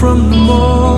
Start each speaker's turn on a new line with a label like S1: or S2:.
S1: from the morning.